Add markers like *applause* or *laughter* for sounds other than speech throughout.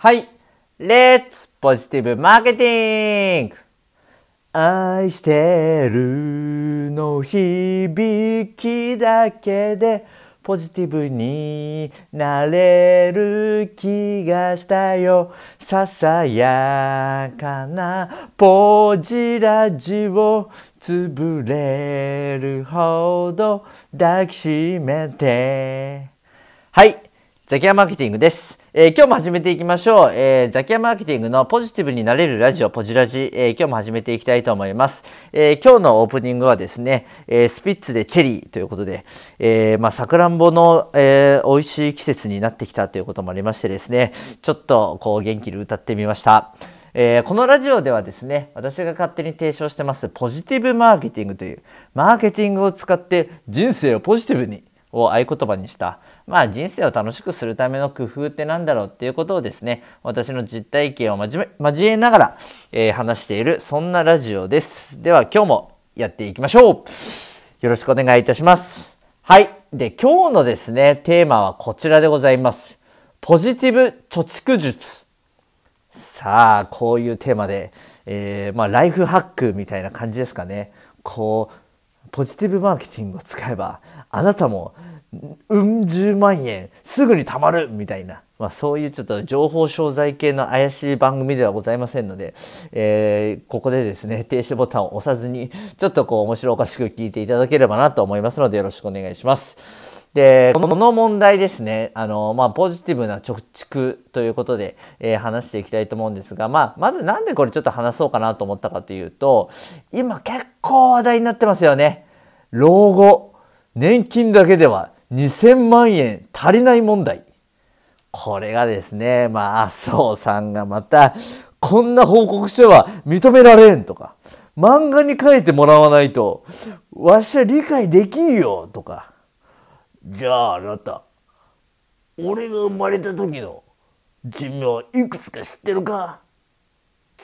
はい。レッツポジティブマーケティング愛してるの響きだけでポジティブになれる気がしたよ。ささやかなポジラジを潰れるほど抱きしめて。はい。ザキヤマーケティングです。えー、今日も始めていきましょう。えー、ザキヤマーケティングのポジティブになれるラジオ、ポジラジ、えー、今日も始めていきたいと思います。え、今日のオープニングはですね、え、スピッツでチェリーということで、え、まあ、さくらんぼの、えー、美味しい季節になってきたということもありましてですね、ちょっとこう元気に歌ってみました。えー、このラジオではですね、私が勝手に提唱してますポジティブマーケティングという、マーケティングを使って人生をポジティブにを合言葉にした、まあ、人生を楽しくするための工夫って何だろうっていうことをですね私の実体験を交えながら、えー、話しているそんなラジオです。では今日もやっていきましょう。よろしくお願いいたします。はい。で今日のですねテーマはこちらでございます。ポジティブ貯蓄術。さあこういうテーマで、えー、まあ、ライフハックみたいな感じですかね。こうポジティブマーケティングを使えばあなたもうん十万円すぐに貯まるみたいな、まあ、そういうちょっと情報商材系の怪しい番組ではございませんので、えー、ここでですね停止ボタンを押さずにちょっとこう面白おかしく聞いていただければなと思いますのでよろしくお願いします。でこの問題ですねあの、まあ、ポジティブな貯蓄ということで、えー、話していきたいと思うんですが、まあ、まずなんでこれちょっと話そうかなと思ったかというと今結構話題になってますよね。老後年金だけでは2000万円足りない問題。これがですね、まあ、麻生さんがまた、こんな報告書は認められんとか、漫画に書いてもらわないと、わしは理解できんよとか。じゃああなた、俺が生まれた時の寿命いくつか知ってるか？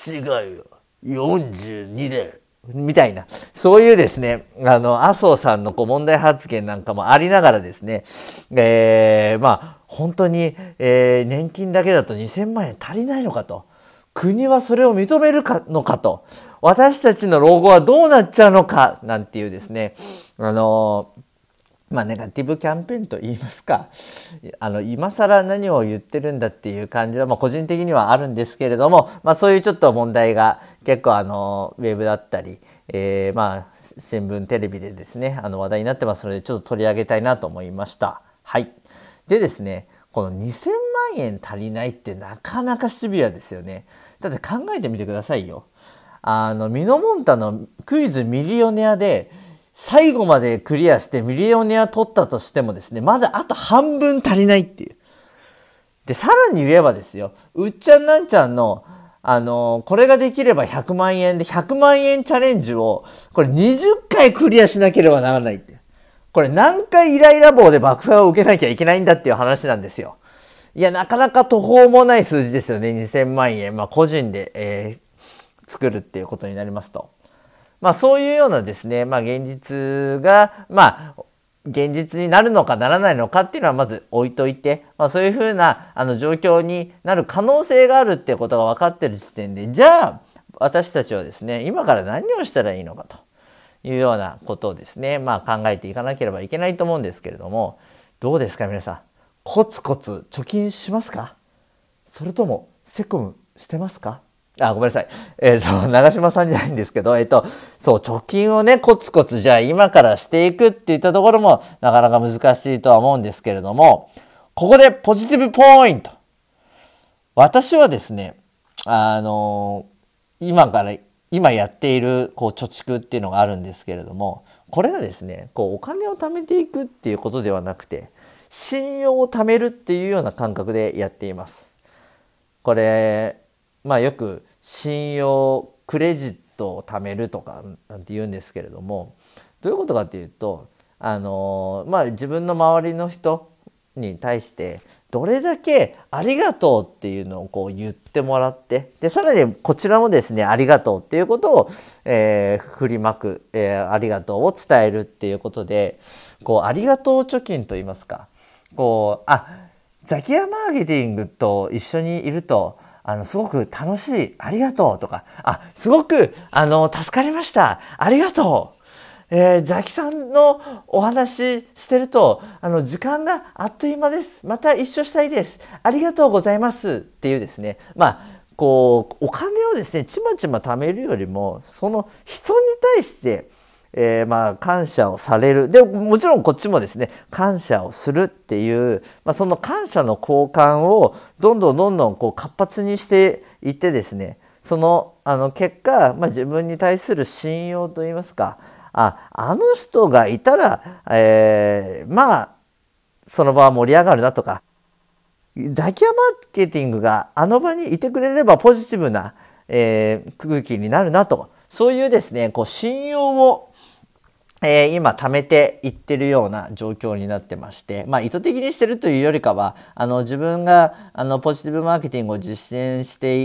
違うよ。42で。みたいな、そういうですね、あの、麻生さんのこう問題発言なんかもありながらですね、えー、まあ、本当に、えー、年金だけだと2000万円足りないのかと。国はそれを認めるかのかと。私たちの老後はどうなっちゃうのか？なんていうですね、あのまあ、ネガティブキャンペーンと言いますかあの今更何を言ってるんだっていう感じは、まあ、個人的にはあるんですけれども、まあ、そういうちょっと問題が結構あのウェブだったり、えー、まあ新聞テレビでですねあの話題になってますのでちょっと取り上げたいなと思いました。はい、でですねこの2000万円足りないってなかなかシビアですよね。だって考えてみてくださいよ。あのミノモンタのクイズミリオネアで最後までクリアしてミリオネア取ったとしてもですね、まだあと半分足りないっていう。で、さらに言えばですよ、うっちゃんなんちゃんの、あのこれができれば100万円で、100万円チャレンジを、これ20回クリアしなければならないって。これ何回イライラ棒で爆破を受けなきゃいけないんだっていう話なんですよ。いや、なかなか途方もない数字ですよね、2000万円。まあ、個人で、えー、作るっていうことになりますと。まあ、そういうようなですね、まあ、現実が、まあ、現実になるのかならないのかっていうのはまず置いといて、まあ、そういうふうなあの状況になる可能性があるっていうことが分かってる時点でじゃあ私たちはですね今から何をしたらいいのかというようなことをですね、まあ、考えていかなければいけないと思うんですけれどもどうですか皆さん？コツコツ貯金しますか？それともセコムしてますか？あ、ごめんなさい。えっ、ー、と、*laughs* 長島さんじゃないんですけど、えっ、ー、と、そう、貯金をね、コツコツ、じゃあ今からしていくっていったところも、なかなか難しいとは思うんですけれども、ここでポジティブポイント。私はですね、あの今から、今やっている、こう、貯蓄っていうのがあるんですけれども、これがですね、こう、お金を貯めていくっていうことではなくて、信用を貯めるっていうような感覚でやっています。これ、まあよく信用クレジットを貯めるとかなんて言うんですけれどもどういうことかっていうとあのまあ自分の周りの人に対してどれだけありがとうっていうのをこう言ってもらってでさらにこちらもですねありがとうっていうことを、えー、振りまく、えー、ありがとうを伝えるっていうことでこうありがとう貯金と言いますかこうあザキヤマーケティングと一緒にいるとあのすごく楽しいありがとうとかあすごくあの助かりました。ありがとう。えー、ザキさんのお話してるとあの時間があっという間です。また一緒したいです。ありがとうございます。っていうですね。まあこうお金をですねちまちま貯めるよりもその人に対してえー、まあ感謝をされる。でもちろんこっちもですね感謝をするっていう、まあ、その感謝の交換をどんどんどんどんこう活発にしていってですねそのあの結果、まあ、自分に対する信用といいますかああの人がいたら、えー、まあその場は盛り上がるなとかザキヤマーケティングがあの場にいてくれればポジティブな、えー、空気になるなと。そういうですねこう信用をえー、今貯めていってるような状況になってまして、まあ、意図的にしてるというよりかはあの自分があのポジティブマーケティングを実践して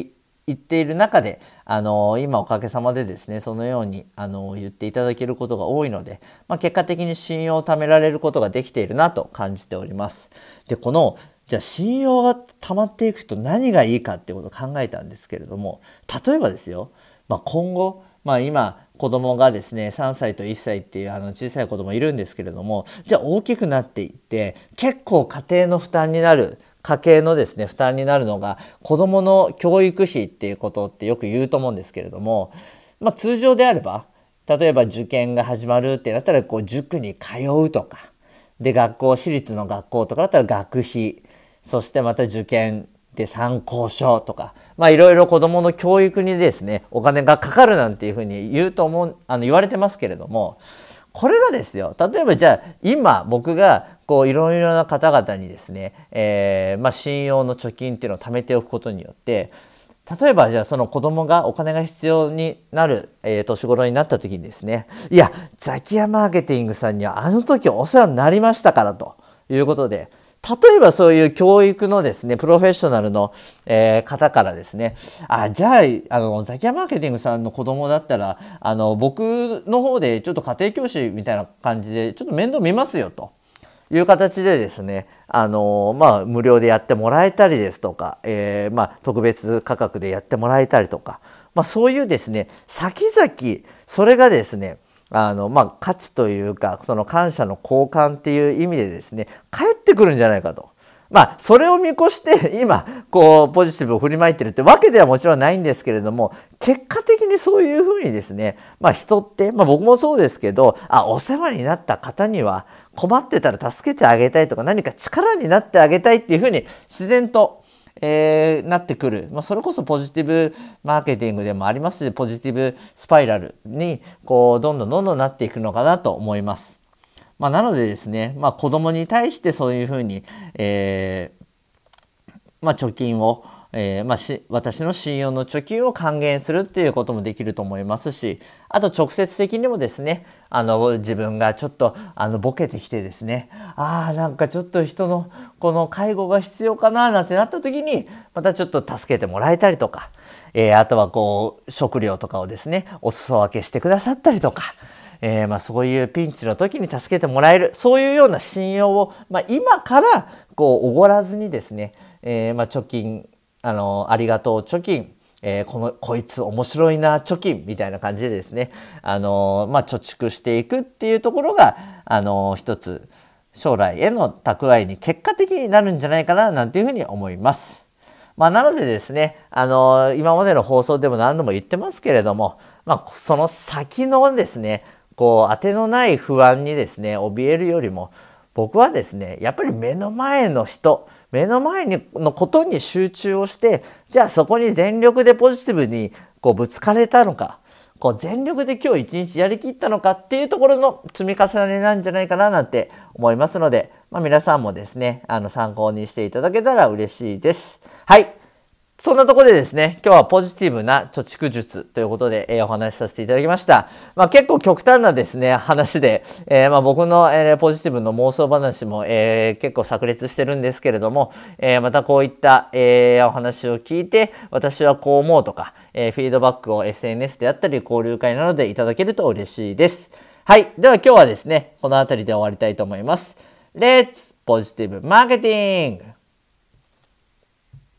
いっている中であの今おかげさまでですねそのようにあの言っていただけることが多いので、まあ、結果的に信用を貯められることができているなと感じております。でこのじゃあ信用が溜まっていくと何がいいかっていうことを考えたんですけれども例えばですよ、まあ、今後、まあ、今子供がですね3歳と1歳っていうあの小さい子供いるんですけれどもじゃあ大きくなっていって結構家庭の負担になる家計のですね負担になるのが子どもの教育費っていうことってよく言うと思うんですけれども、まあ、通常であれば例えば受験が始まるってなったらこう塾に通うとかで学校私立の学校とかだったら学費そしてまた受験で参考書とかまあいろいろ子どもの教育にですねお金がかかるなんていうふうに言うと思うあの言われてますけれどもこれがですよ例えばじゃあ今僕がこういろいろな方々にですね、えー、まあ、信用の貯金っていうのを貯めておくことによって例えばじゃあその子供がお金が必要になる、えー、年頃になった時にですねいやザキヤマーケティングさんにはあの時お世話になりましたからということで例えばそういう教育のですね、プロフェッショナルの、えー、方からですね、あ、じゃあ、あの、ザキヤマーケティングさんの子供だったら、あの、僕の方でちょっと家庭教師みたいな感じで、ちょっと面倒見ますよと。いう形でですね、あのまあ、無料でやってもらえたりですとか、えー、まあ、特別価格でやってもらえたりとか、まあ、そういうですね先々それがですねあの、まあ、価値というか、その感謝の交換っていう意味でですね、返ってくるんじゃないかと。まあ、それを見越して *laughs* 今、こう、ポジティブを振りまいてるってわけではもちろんないんですけれども、結果的にそういうふうにですね、まあ人って、まあ僕もそうですけど、あ、お世話になった方には困ってたら助けてあげたいとか何か力になってあげたいっていうふうに自然とえー、なってくる、まあ、それこそポジティブマーケティングでもありますしポジティブスパイラルにこうどんどんどんどんなっていくのかなと思います。まあ、なのでですね、まあ、子供に対してそういうふうに、えーまあ、貯金をえー、まあ、し私の信用の貯金を還元するっていうこともできると思いますしあと直接的にもですねあの自分がちょっとあのボケてきてですねああなんかちょっと人のこの介護が必要かななんてなった時にまたちょっと助けてもらえたりとか、えー、あとはこう食料とかをですねお裾分けしてくださったりとか。えー、まあそういうピンチの時に助けてもらえるそういうような信用を、まあ、今からこうおごらずにですね、えー、まあ貯金あのありがとう貯金えー、このこいつ面白いな貯金みたいな感じでですね、あのまあ、貯蓄していくっていうところが、あの一つ将来への蓄えに結果的になるんじゃないかななんていうふうに思います。まあ、なのでですね、あの今までの放送でも何度も言ってますけれども、まあ、その先のですねこう当てのない不安にですね怯えるよりも僕はですねやっぱり目の前の人目の前にのことに集中をしてじゃあそこに全力でポジティブにこうぶつかれたのかこう全力で今日一日やりきったのかっていうところの積み重ねなんじゃないかななんて思いますので、まあ、皆さんもですねあの参考にしていただけたら嬉しいです。はいそんなところでですね、今日はポジティブな貯蓄術ということで、えー、お話しさせていただきました。まあ、結構極端なですね、話で、えー、まあ、僕の、えー、ポジティブの妄想話も、え結構炸裂してるんですけれども、えまたこういった、えお話を聞いて、私はこう思うとか、えフィードバックを SNS であったり交流会などでいただけると嬉しいです。はい。では今日はですね、この辺りで終わりたいと思います。Let's Positive Marketing!